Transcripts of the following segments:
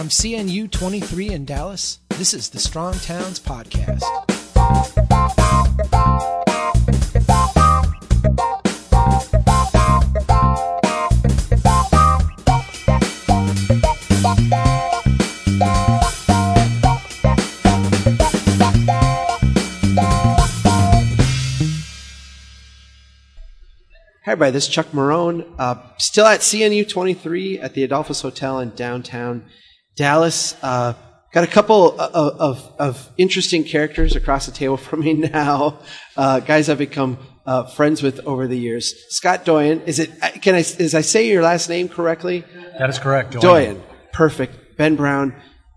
From CNU 23 in Dallas, this is the Strong Towns Podcast. Hi, everybody. This is Chuck Marohn. Uh, still at CNU 23 at the Adolphus Hotel in downtown Dallas. Uh, got a couple of, of, of, interesting characters across the table from me now. Uh, guys I've become uh, friends with over the years. Scott Doyon. Is it? Can I? Is I say your last name correctly? That is correct. Doyon. Doyon. Perfect. Ben Brown.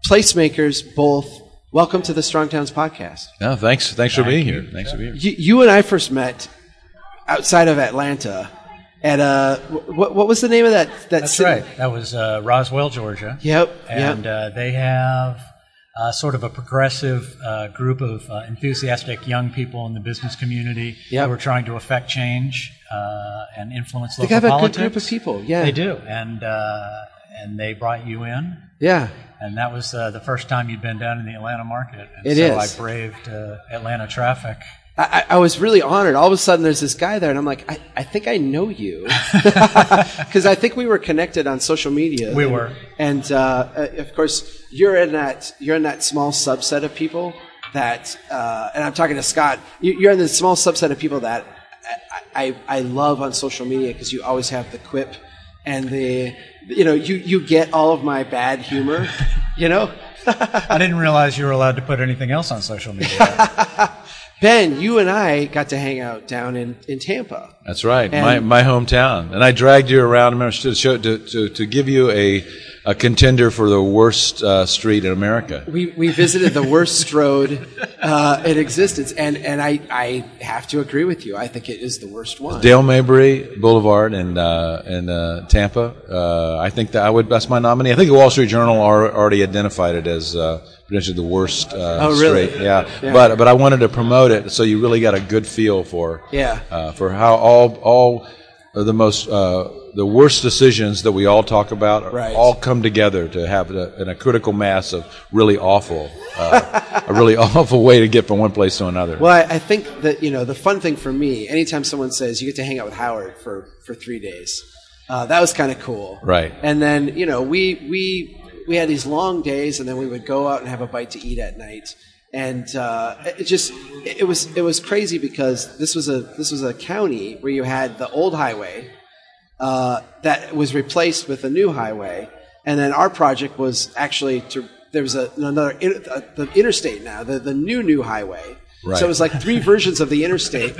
Placemakers. Both. Welcome to the Strong Towns podcast. No, thanks. Thanks Thank for being you. here. Thanks for being here. You, you and I first met outside of Atlanta at uh what, what was the name of that that That's city? right. That was uh, Roswell, Georgia. Yep. And yep. Uh, they have uh, sort of a progressive uh, group of uh, enthusiastic young people in the business community yep. who are trying to affect change uh, and influence local politics. they have a good group of people. Yeah, they do, and and they brought you in. Yeah. And that was the first time you'd been down in the Atlanta market. And it so is. I braved Atlanta traffic I, I, was really honored. All of a sudden, there's this guy there, and I'm like, I, I think I know you, because I think we were connected on social media. We and, were, and uh, uh, of course, you're in that you're in that small subset of people that, uh, and I'm talking to Scott. You're in the small subset of people that I, I, I love on social media because you always have the quip and the, you know, you you get all of my bad humor, you know. I didn't realize you were allowed to put anything else on social media. Ben, you and I got to hang out down in, in Tampa. That's right, my, my hometown. And I dragged you around to, show, to, to, to give you a, a contender for the worst uh, street in America. We, we visited the worst road uh, in existence, and, and I, I have to agree with you. I think it is the worst one. Dale Mabry Boulevard in, uh, in uh, Tampa. Uh, I think that I would, that's my nominee. I think the Wall Street Journal already identified it as uh, potentially the worst. Uh, oh, really? Straight. Yeah. yeah. But but I wanted to promote it so you really got a good feel for yeah uh, for how all all the most uh, the worst decisions that we all talk about right. all come together to have a, in a critical mass of really awful uh, a really awful way to get from one place to another. Well, I, I think that you know the fun thing for me, anytime someone says you get to hang out with Howard for for three days. Uh, that was kind of cool, right? And then you know we we we had these long days, and then we would go out and have a bite to eat at night. And uh, it just it was it was crazy because this was a this was a county where you had the old highway uh, that was replaced with a new highway, and then our project was actually to there was a, another uh, the interstate now the the new new highway. Right. So it was like three versions of the interstate,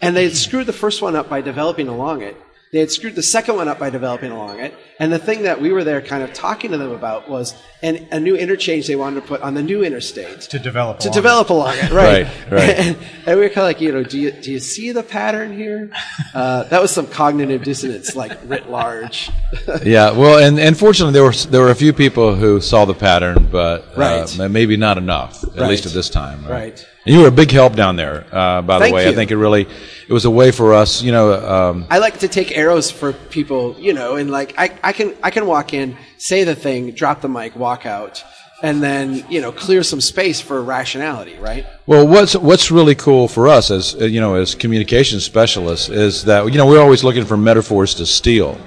and they screwed the first one up by developing along it. They had screwed the second one up by developing along it. And the thing that we were there kind of talking to them about was an, a new interchange they wanted to put on the new interstate. To develop To develop it. along it, right. right, right. And, and, we were kind of like, you know, do you, do you see the pattern here? Uh, that was some cognitive dissonance, like writ large. yeah, well, and, and fortunately, there were, there were a few people who saw the pattern, but uh, right. maybe not enough, at right. least at this time. Right. right. And you were a big help down there, uh, by Thank the way. You. I think it really it was a way for us, you know. Um, I like to take arrows for people, you know, and like I, I can I can walk in, say the thing, drop the mic, walk out, and then you know clear some space for rationality, right? Well, what's what's really cool for us as you know as communication specialists is that you know we're always looking for metaphors to steal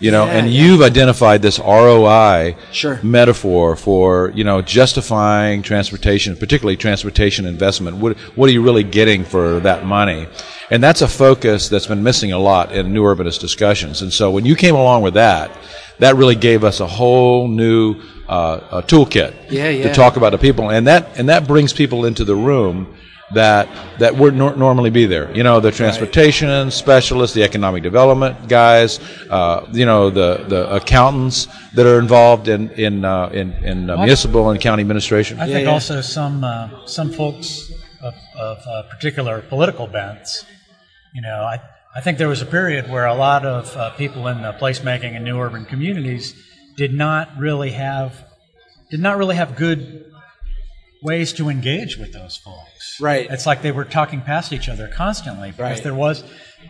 you know, yeah, and yeah. you've identified this ROI sure. metaphor for, you know, justifying transportation, particularly transportation investment. What, what are you really getting for that money? And that's a focus that's been missing a lot in new urbanist discussions. And so when you came along with that, that really gave us a whole new uh, toolkit yeah, yeah. to talk about the people, and that and that brings people into the room that that would nor- normally be there. You know, the transportation right. specialists, the economic development guys, uh, you know, the, the accountants that are involved in in uh, in, in uh, municipal and county administration. I yeah, think yeah. also some uh, some folks of, of uh, particular political bents. You know, I I think there was a period where a lot of uh, people in the placemaking and new urban communities did not really have did not really have good ways to engage with those folks. Right. It's like they were talking past each other constantly because right. there was,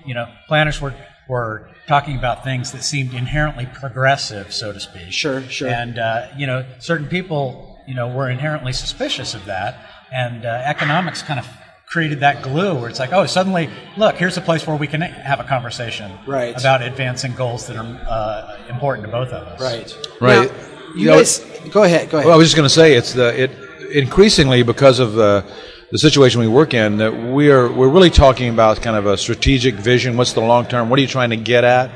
you know, planners were were talking about things that seemed inherently progressive, so to speak. Sure, sure. And uh, you know, certain people, you know, were inherently suspicious of that, and uh, economics kind of created that glue where it's like, oh, suddenly, look, here's a place where we can have a conversation Right. about advancing goals that are uh, important to both of us. Right. Right. Now, you know, guys, go ahead. Go ahead. Well, I was just going to say it's the it increasingly because of the the situation we work in that we are we're really talking about kind of a strategic vision. What's the long term? What are you trying to get at?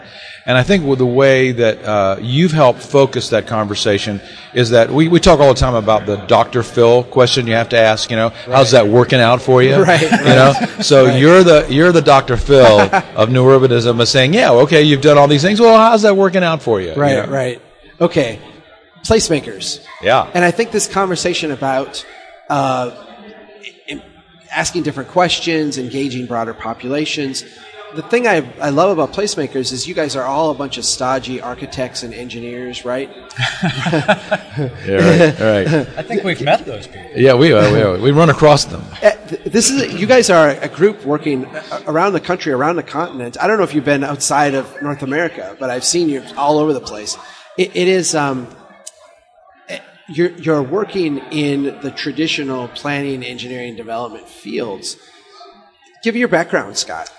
And I think with the way that uh, you've helped focus that conversation is that we, we talk all the time about the Dr. Phil question you have to ask. You know, how's that working out for you? Right, You know, so you're the you're the Dr. Phil of new urbanism, of saying, yeah, okay, you've done all these things. Well, how's that working out for you? You Right, know? right. Okay. Placemakers. Yeah. And I think this conversation about uh, asking different questions, engaging broader populations. The thing I, I love about placemakers is you guys are all a bunch of stodgy architects and engineers, right? Yeah, right, right. I think we've met those people. Yeah, we are. We, are. we run across them. Uh, This is you guys are a group working around the country, around the continent. I don't know if you've been outside of North America, but I've seen you all over the place. It, it is um, you're you're working in the traditional planning, engineering, development fields. Give your background, Scott.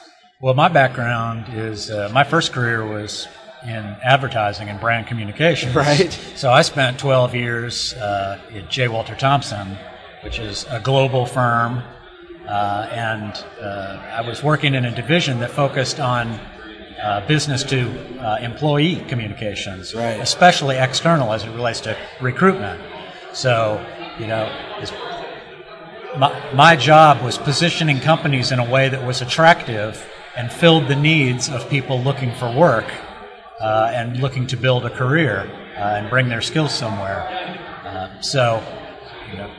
Well, my background is uh, my first career was in advertising and brand communications. Right. So I spent 12 years uh, at J. Walter Thompson, which is a global firm, uh, and uh, I was working in a division that focused on uh, business to uh, employee communications, Right. especially external as it relates to recruitment. So, you know, my, my job was positioning companies in a way that was attractive and filled the needs of people looking for work uh, and looking to build a career uh, and bring their skills somewhere. Uh, so, you know,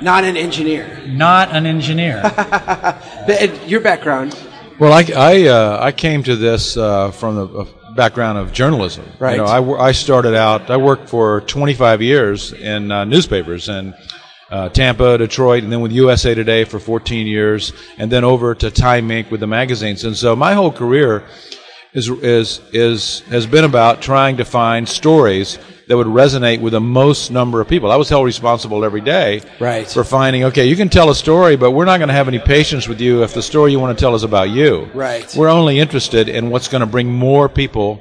Not an engineer. not an engineer. Your background, Well, I, I, uh, I came to this uh, from the uh, background of journalism. Right. You know, I, I started out, I worked for 25 years in uh, newspapers in uh, Tampa, Detroit, and then with USA Today for 14 years, and then over to Time Inc. with the magazines. And so my whole career is, is, is, has been about trying to find stories that would resonate with the most number of people. I was held responsible every day Right. for finding, okay, you can tell a story, but we're not going to have any patience with you if the story you want to tell is about you. Right. We're only interested in what's going to bring more people,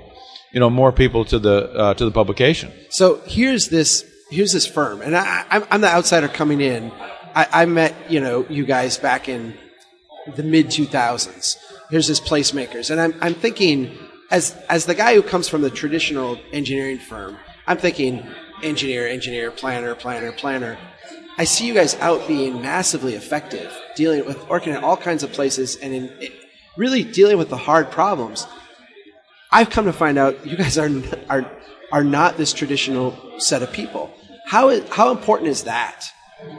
you know, more people to the uh, to the publication. So here's this here's this firm, and I, I'm, I'm the outsider coming in. I, I met you know you guys back in the mid 2000s. Here's this placemakers, and I'm I'm thinking as as the guy who comes from the traditional engineering firm, I'm thinking engineer, engineer, planner, planner, planner. I see you guys out being massively effective, dealing with working in all kinds of places, and in really dealing with the hard problems. I've come to find out you guys are are are not this traditional set of people. How is, how important is that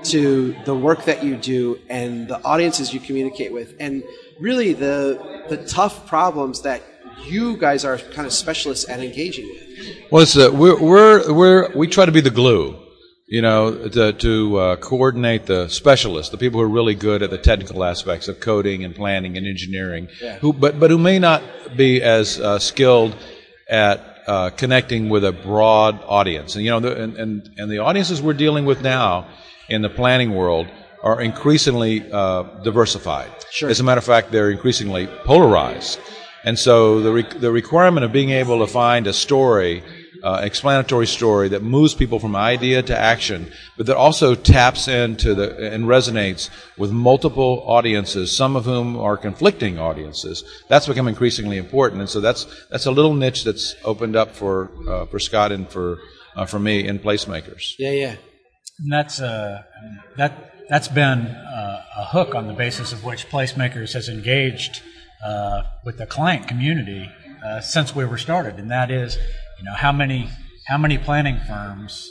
to the work that you do and the audiences you communicate with, and really the the tough problems that you guys are kind of specialists at engaging with? Well, it's, uh, we're, we're, we're, we try to be the glue, you know, to, to uh, coordinate the specialists, the people who are really good at the technical aspects of coding and planning and engineering, who, but, but who may not be as uh, skilled at uh, connecting with a broad audience. And, you know, the, and, and, and the audiences we're dealing with now in the planning world are increasingly uh, diversified. Sure. As a matter of fact, they're increasingly polarized. And so the, re- the requirement of being able to find a story, uh, explanatory story that moves people from idea to action, but that also taps into the, and resonates with multiple audiences, some of whom are conflicting audiences, that's become increasingly important. And so that's, that's a little niche that's opened up for, uh, for Scott and for, uh, for me in placemakers. Yeah, yeah, And that's uh, that that's been uh, a hook on the basis of which Placemakers has engaged uh, with the client community uh, since we were started, and that is, you know, how many how many planning firms,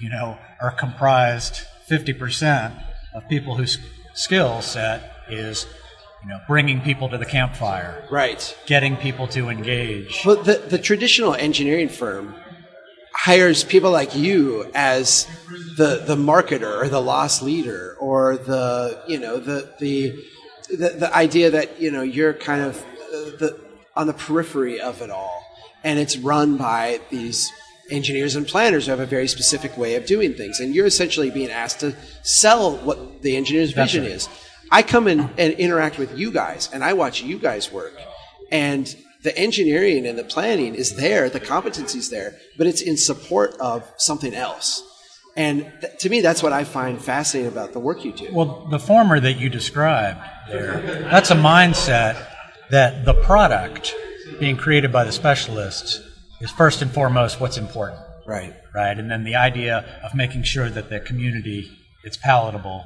you know, are comprised fifty percent of people whose skill set is, you know, bringing people to the campfire, right. getting people to engage. Well, the the traditional engineering firm hires people like you as the the marketer or the loss leader or the you know the the the, the idea that you know you're kind of the on the periphery of it all, and it's run by these engineers and planners who have a very specific way of doing things, and you're essentially being asked to sell what the engineer's That's vision right. is. I come in and interact with you guys, and I watch you guys work, and the engineering and the planning is there, the competency's there, but it's in support of something else. And th- to me, that's what I find fascinating about the work you do. Well, the former that you described that's a mindset that the product being created by the specialists is first and foremost what's important, right. right? And then the idea of making sure that the community it's palatable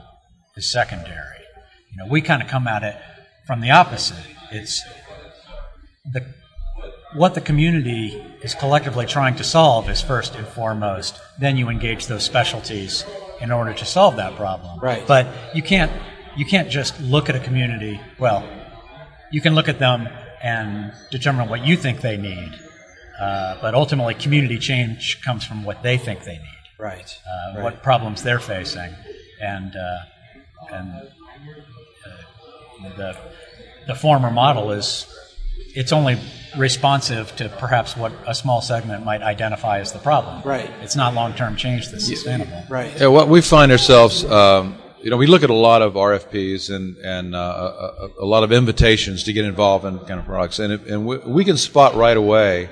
is secondary. You know, we kind of come at it from the opposite. It's the what the community is collectively trying to solve is first and foremost. Then you engage those specialties in order to solve that problem. Right. But you can't you can't just look at a community. Well, you can look at them and determine what you think they need. Uh, but ultimately, community change comes from what they think they need, Right. uh, Right. what problems they're facing, and uh, and uh, the the former model is it's only responsive to perhaps what a small segment might identify as the problem. Right. It's not long term change that's sustainable. Right. Yeah, what we find ourselves, um, you know, we look at a lot of RFPs and and uh, a, a, lot of invitations to get involved in kind of products, and it, and we, we can spot right away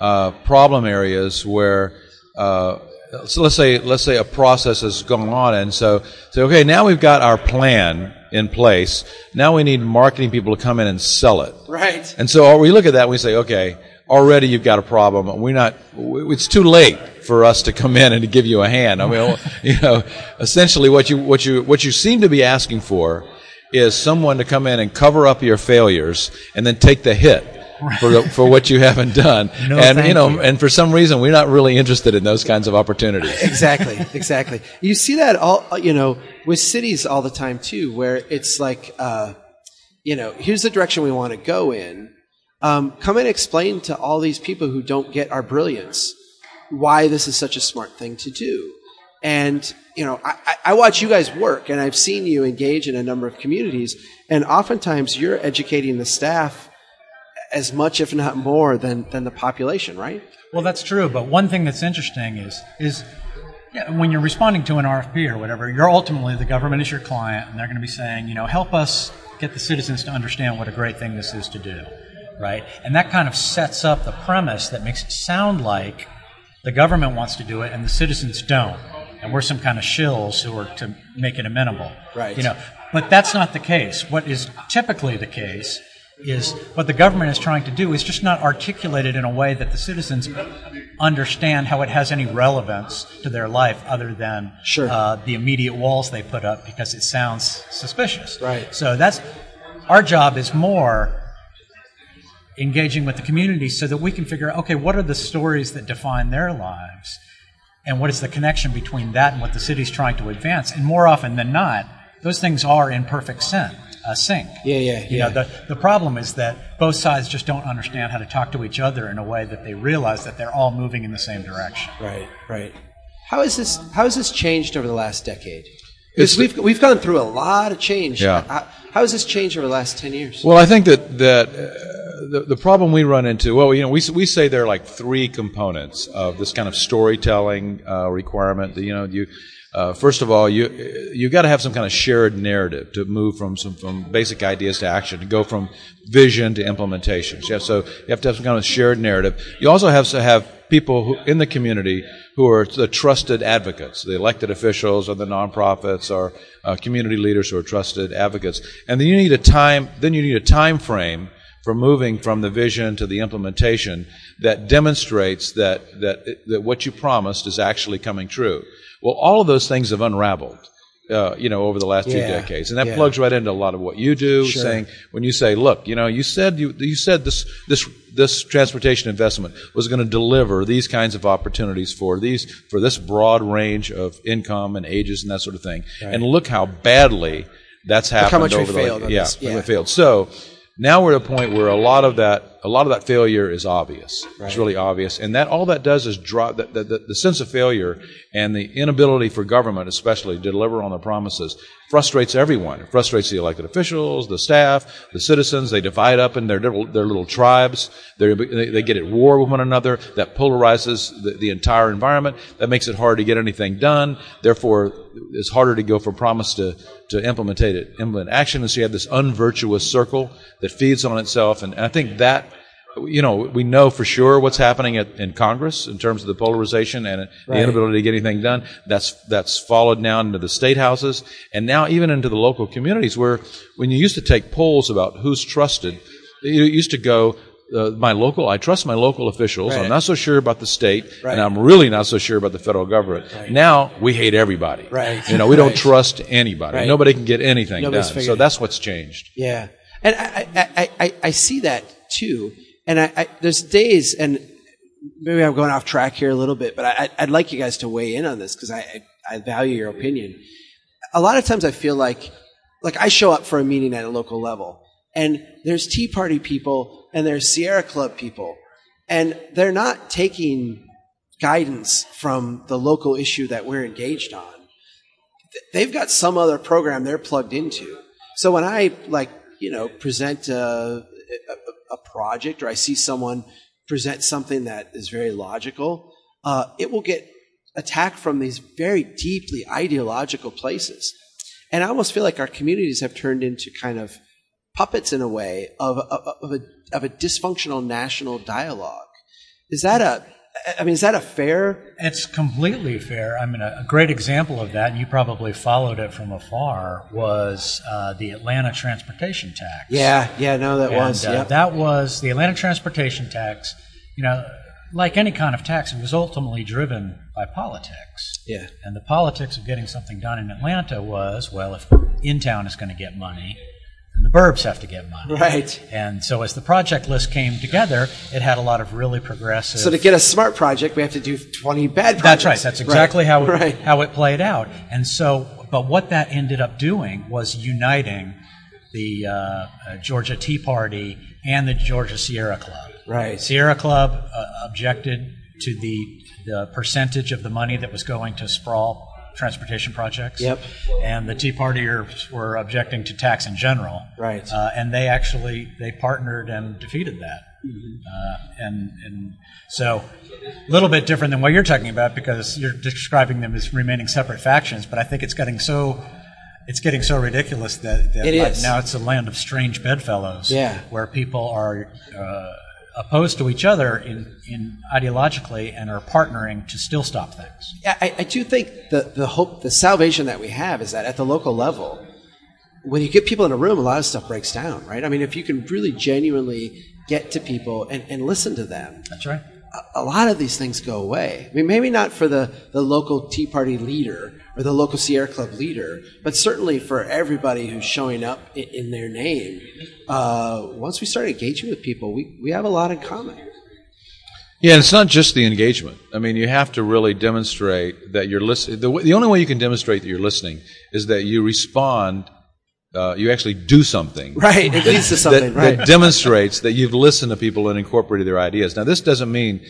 uh, problem areas where. Uh, so let's say let's say a process has gone on, and so say okay, now we've got our plan in place. Now we need marketing people to come in and sell it. Right. And so we look at that and we say, okay, already you've got a problem. We're not, it's too late for us to come in and to give you a hand. I mean, you know, essentially what you, what you, what you seem to be asking for is someone to come in and cover up your failures and then take the hit for, the, for what you haven't done. No, and, you know, you. and for some reason we're not really interested in those kinds of opportunities. exactly, exactly. You see that all, you know, with cities all the time too, where it's like, uh, you know, here's the direction we want to go in. Um, come and explain to all these people who don't get our brilliance why this is such a smart thing to do. And you know, I, I- watch you guys work, and I've seen you engage in a number of communities, and oftentimes you're educating the staff as much, if not more, than than the population, right? Well, that's true. But one thing that's interesting is is yeah, when you're responding to an RFP or whatever, you're ultimately the government is your client, and they're going to be saying, you know, help us get the citizens to understand what a great thing this is to do, right? And that kind of sets up the premise that makes it sound like the government wants to do it and the citizens don't, and we're some kind of shills who are to make it amenable, Right. You know, but that's not the case. What is typically the case is what the government is trying to do is just not articulated in a way that the citizens understand how it has any relevance to their life other than Sure. uh, the immediate walls they put up because it sounds suspicious. Right. So that's our job is more engaging with the community so that we can figure out okay what are the stories that define their lives and what is the connection between that and what the city's trying to advance and more often than not those things are in perfect sync uh, sync Yeah, yeah, you yeah. know the, the problem is that both sides just don't understand how to talk to each other in a way that they realize that they're all moving in the same direction Right, right. How has this How has this changed over the last decade? Because we've we've gone through a lot of change. Yeah. How, how has this changed over the last ten years? Well, I think that that uh, the the problem we run into, well, you know, we we say there are like three components of this kind of storytelling uh, requirement. You know, you uh, first of all, you you've got to have some kind of shared narrative to move from some from basic ideas to action, to go from vision to implementation. So so you have to have some kind of shared narrative. You also have to have people who, in the community who are the trusted advocates, the elected officials or the nonprofits or uh, community leaders who are trusted advocates. And then you need a time. Then you need a time frame for moving from the vision to the implementation that demonstrates that that that what you promised is actually coming true. Well, all of those things have unraveled. Uh, you know, over the last two Yeah, decades, and that yeah. plugs right into a lot of what you do. Sure. Saying when you say, "Look, you know, you said you you said this this this transportation investment was going to deliver these kinds of opportunities for these for this broad range of income and ages and that sort of thing," and look how badly that's happened how much we over the failed yeah, yeah. we failed. So now we're at a point where a lot of that a lot of that failure is obvious. It's really obvious, and that all that does is draw the, the, the sense of failure and the inability for government, especially, to deliver on the promises, frustrates everyone. It frustrates the elected officials, the staff, the citizens. They divide up in their little, their little tribes. They're, they they get at war with one another. That polarizes the, the entire environment. That makes it hard to get anything done. Therefore, it's harder to go from promise to to implement it, implement action. And so you have this unvirtuous circle that feeds on itself. And I think that you know, we know for sure what's happening at, in Congress in terms of the polarization and the inability to get anything done. That's that's followed now into the state houses and now even into the local communities. Where when you used to take polls about who's trusted, you used to go. Uh, my local, I trust my local officials. Right. I'm not so sure about the state, Right. and I'm really not so sure about the federal government. Now we hate everybody. Right. You know, we don't Right. trust anybody. Right. Nobody can get anything Nobody's done. So that's what's changed. Yeah, and I, I, I, I see that too. And I, I there's days, and maybe I'm going off track here a little bit, but I, I'd like you guys to weigh in on this because I, I I value your opinion. A lot of times I feel like like I show up for a meeting at a local level, and there's Tea Party people and there's Sierra Club people, and they're not taking guidance from the local issue that we're engaged on they've got some other program they're plugged into. So when I like, you know, present a, a project or I see someone present something that is very logical, uh, it will get attacked from these very deeply ideological places. And I almost feel like our communities have turned into kind of puppets in a way of, of, of, a, of a dysfunctional national dialogue. Is that a, I mean, is that a fair It's completely fair. I mean, a, a great example of that, and you probably followed it from afar, was uh, the Atlanta transportation tax. Yeah, yeah, no, that And, was. uh, yep. That was the Atlanta transportation tax. You know, like any kind of tax, it was ultimately driven by politics. yeah. And the politics of getting something done in Atlanta was, well, if in town is going to get money, then the burbs have to get money. Right. And so as the project list came together, it had a lot of really progressive. So to get a smart project, we have to do 20 bad projects. That's right. That's exactly how it, right. how it played out. And so, but what that ended up doing was uniting the uh, uh, Georgia Tea Party and the Georgia Sierra Club. Right. Sierra Club uh, objected to the the percentage of the money that was going to sprawl transportation projects. Yep. And the Tea Partiers were objecting to tax in general. Right. Uh, and they actually they partnered and defeated that. Mm-hmm. Uh, and and so a little bit different than what you're talking about because you're describing them as remaining separate factions. But I think it's getting so it's getting so ridiculous that, that It like, now it's a land of strange bedfellows. Yeah. Where people are. Uh, opposed to each other in, in ideologically and are partnering to still stop things. Yeah, I, I do think the, the hope, the salvation that we have is that at the local level, when you get people in a room, a lot of stuff breaks down, right? I mean, if you can really genuinely get to people and, and listen to them, That's right. A, lot of these things go away. I mean, maybe not for the, the local Tea Party leader or the local Sierra Club leader, but certainly for everybody who's showing up in, in their name. Uh, once we start engaging with people, we, we have a lot in common. Yeah, and it's not just the engagement. I mean, you have to really demonstrate that you're listening. The, the only way you can demonstrate that you're listening is that you respond. Uh, you actually do something. Right, it leads to something, that, right. that demonstrates that you've listened to people and incorporated their ideas. Now, this doesn't mean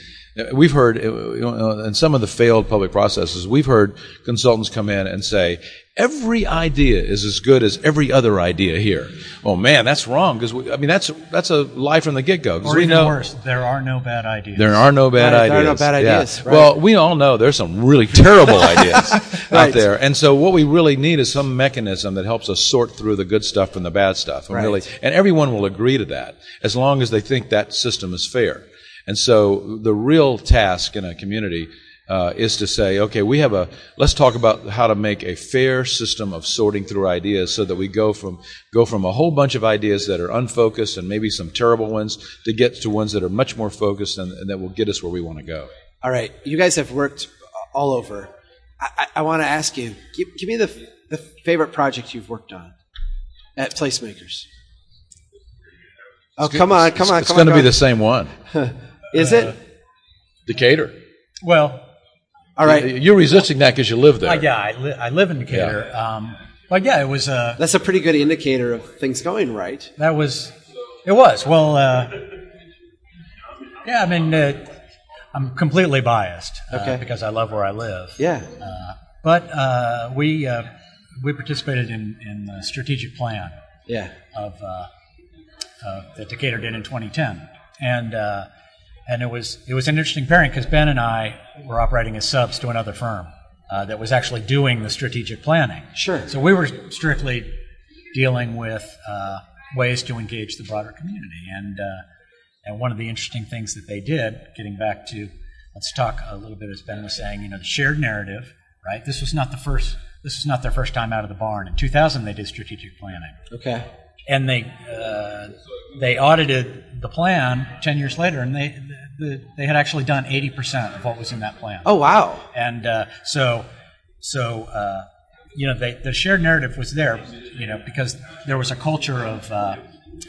we've heard uh, you know, in some of the failed public processes, we've heard consultants come in and say every idea is as good as every other idea here. Oh man, that's wrong because I mean that's that's a lie from the get go. Or we even know worse, there are no bad ideas. there are no bad Right, ideas. there are no bad Yeah. ideas, right. Well, we all know there's some really terrible ideas Right. out there, and so what we really need is some mechanism that helps us sort through the good stuff from the bad stuff. And Right. really, and everyone will agree to that as long as they think that system is fair. And so the real task in a community uh, is to say, okay, we have a let's talk about how to make a fair system of sorting through ideas, so that we go from go from a whole bunch of ideas that are unfocused and maybe some terrible ones to get to ones that are much more focused and, and that will get us where we want to go. All right, you guys have worked all over. I, I, I want to ask you, give, give me the, the favorite project you've worked on at Placemakers. Oh, come on, come on, It's come going to be go the same one. Is it? Decatur. well, All right. You're resisting that because you live there. uh, yeah, I, li- I live in Decatur. Um, but yeah, it was uh, That's a pretty good indicator of things going right. that was it was well. Uh, Yeah, I mean, uh, I'm completely biased uh, Okay. because I love where I live. Yeah. Uh, but uh, we uh, we participated in in the strategic plan Yeah. of uh, uh, that Decatur did in 2010, and uh, and it was it was an interesting pairing because Ben and I were operating as subs to another firm uh, that was actually doing the strategic planning. Sure. So we were strictly dealing with uh, ways to engage the broader community, and uh, and one of the interesting things that they did, getting back to let's talk a little bit as Ben was saying, you know, the shared narrative, right? This was not the first. This was not their first time out of the barn. In 2000, they did strategic planning Okay. and they uh, they audited the plan ten years later, and they the, they had actually done eighty percent of what was in that plan. Oh wow. and uh, so so uh, you know they, the shared narrative was there, you know, because there was a culture of uh,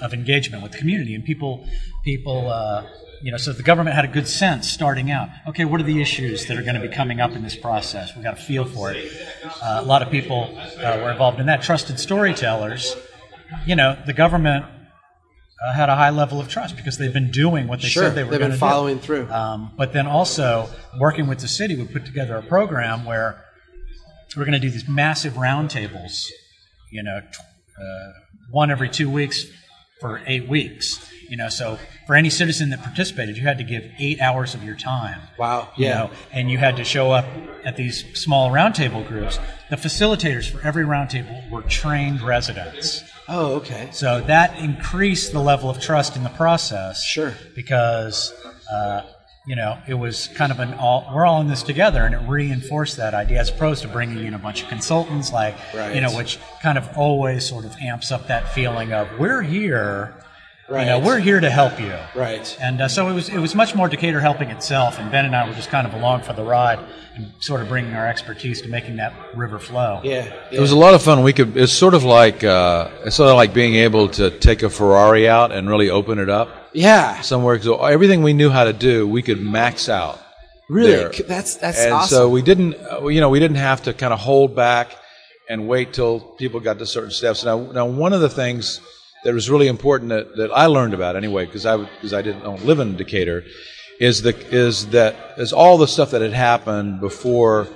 of engagement with the community, and people people. Uh, you know, so the government had a good sense starting out. Okay, what are the issues that are going to be coming up in this process? We got a feel for it. Uh, a lot of people uh, were involved in that. Trusted storytellers, you know, the government uh, had a high level of trust because they've been doing what they Sure. said they were going to do. They've been to do. following through. Um, but then also working with the city, we put together a program where we're going to do these massive roundtables. You know, uh, one every two weeks for eight weeks. You know, so for any citizen that participated, you had to give eight hours of your time. Wow. You Yeah. know, and you had to show up at these small roundtable groups. The facilitators for every roundtable were trained residents. Oh, okay. So that increased the level of trust in the process. Sure. Because, uh, you know, it was kind of an all, we're all in this together, and it reinforced that idea as opposed to bringing in a bunch of consultants, like, Right. you know, which kind of always sort of amps up that feeling of we're here, you know, we're here to help you. Right. And uh, so it was, it was much more Decatur helping itself, and Ben and I were just kind of along for the ride and sort of bringing our expertise to making that river flow. Yeah. It was a lot of fun. We could. It's sort of like uh, it's sort of like being able to take a Ferrari out and really open it up Yeah. somewhere. So everything we knew how to do, we could max out. Really. there. That's that's and awesome. so we didn't, uh, you know, we didn't have to kind of hold back and wait till people got to certain steps. Now, now one of the things that was really important that, that I learned about anyway, because I because I didn't live in Decatur, is the is that is all the stuff that had happened before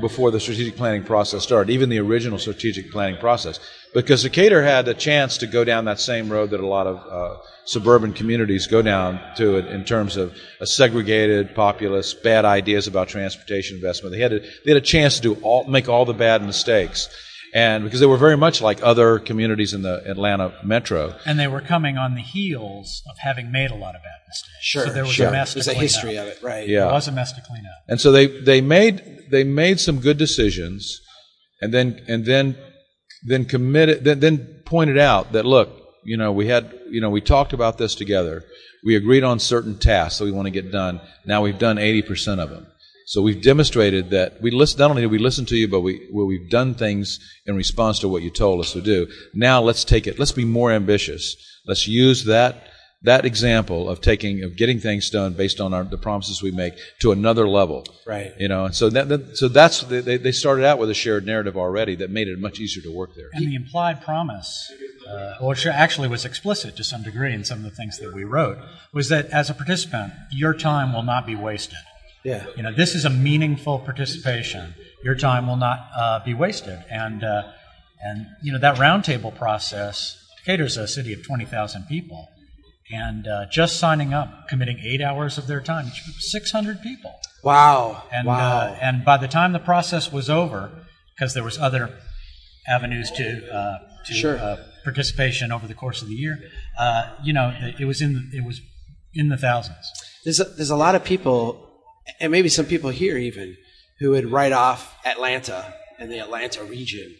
before the strategic planning process started, even the original strategic planning process, because Decatur had a chance to go down that same road that a lot of uh, suburban communities go down to in terms of a segregated populace, bad ideas about transportation investment. They had a, they had a chance to do all, make all the bad mistakes. And because they were very much like other communities in the Atlanta metro. And they were coming on the heels of having made a lot of bad mistakes. Sure. So there was sure. a mess to There's a history up. of it, right? Yeah. There was a mess to clean up. And so they, they made they made some good decisions, and then and then then committed then, then pointed out that look, you know, we had you know we talked about this together. We agreed on certain tasks that we want to get done. Now we've done eighty percent of them. So we've demonstrated that we listen. Not only did we listen to you, but we well, we've done things in response to what you told us to do. Now let's take it. Let's be more ambitious. Let's use that that example of taking of getting things done based on our, the promises we make to another level. Right. You know, and so that, that so that's they, they started out with a shared narrative already that made it much easier to work there. And the implied promise, uh, which actually was explicit to some degree in some of the things that we wrote, was that as a participant, your time will not be wasted. Yeah. You know, this is a meaningful participation. Your time will not uh, be wasted. And uh, and you know that roundtable process. Decatur's a city of twenty thousand people, and uh, just signing up, committing eight hours of their time, six hundred people. Wow. And wow. uh, and by the time the process was over, because there was other avenues to uh, to Sure. uh, participation over the course of the year, uh, you know, it, it was in the, it was in the thousands. there's a, there's a lot of people, and maybe some people here even, who would write off Atlanta and the Atlanta region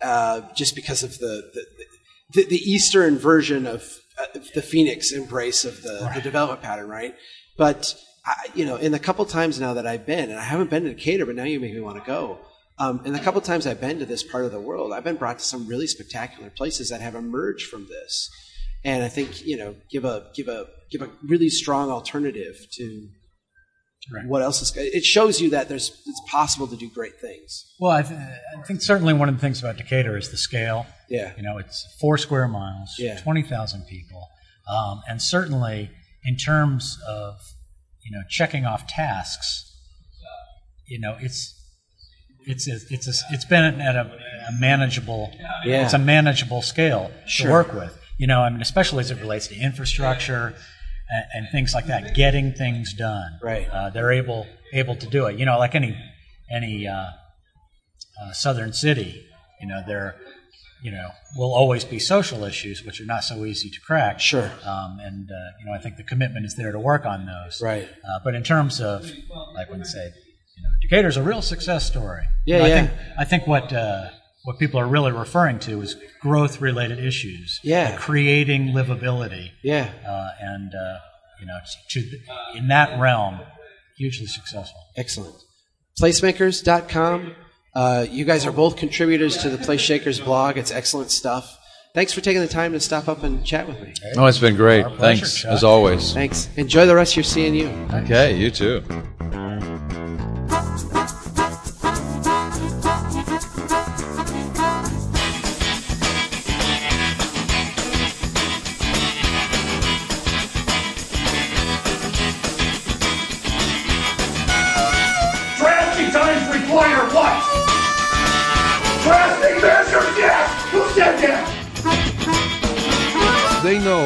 uh, just because of the the, the, the Eastern version of uh, the Phoenix embrace of the, the development pattern, right? But I, you know, in the couple times now that I've been, and I haven't been to Decatur, but now you make me want to go. Um, in the couple times I've been to this part of the world, I've been brought to some really spectacular places that have emerged from this, and I think you know, give a give a give a really strong alternative to Right. what else is. It shows you that there's it's possible to do great things. Well, I, th- I think certainly one of the things about Decatur is the scale. Yeah. You know, it's four square miles, Yeah. 20,000 people. Um, and certainly in terms of you know checking off tasks, you know it's it's a, it's a, it's been at a, a manageable Yeah. it's a manageable scale Sure. to work with. You know, I mean, especially as it relates to infrastructure and, and things like that, getting things done. Right. Uh, they're able able to do it. You know, like any any uh, uh, southern city, you know, there you know will always be social issues which are not so easy to crack. Sure. Um, and uh, you know, I think the commitment is there to work on those. Right. Uh, but in terms of like when they say, you know, Decatur's a real success story. Yeah, You know, yeah. I think I think what uh, what people are really referring to is growth related issues. Yeah. Creating livability. Yeah. Uh, and uh, you know, to, to in that realm, hugely successful. Excellent. Placemakers.com. Uh, you guys are both contributors to the PlaceShakers blog. It's excellent stuff. Thanks for taking the time to stop up and chat with me. Oh, it's been great. Pleasure, Thanks, Chuck. as always. Thanks. Enjoy the rest of your CNU. Okay, you too.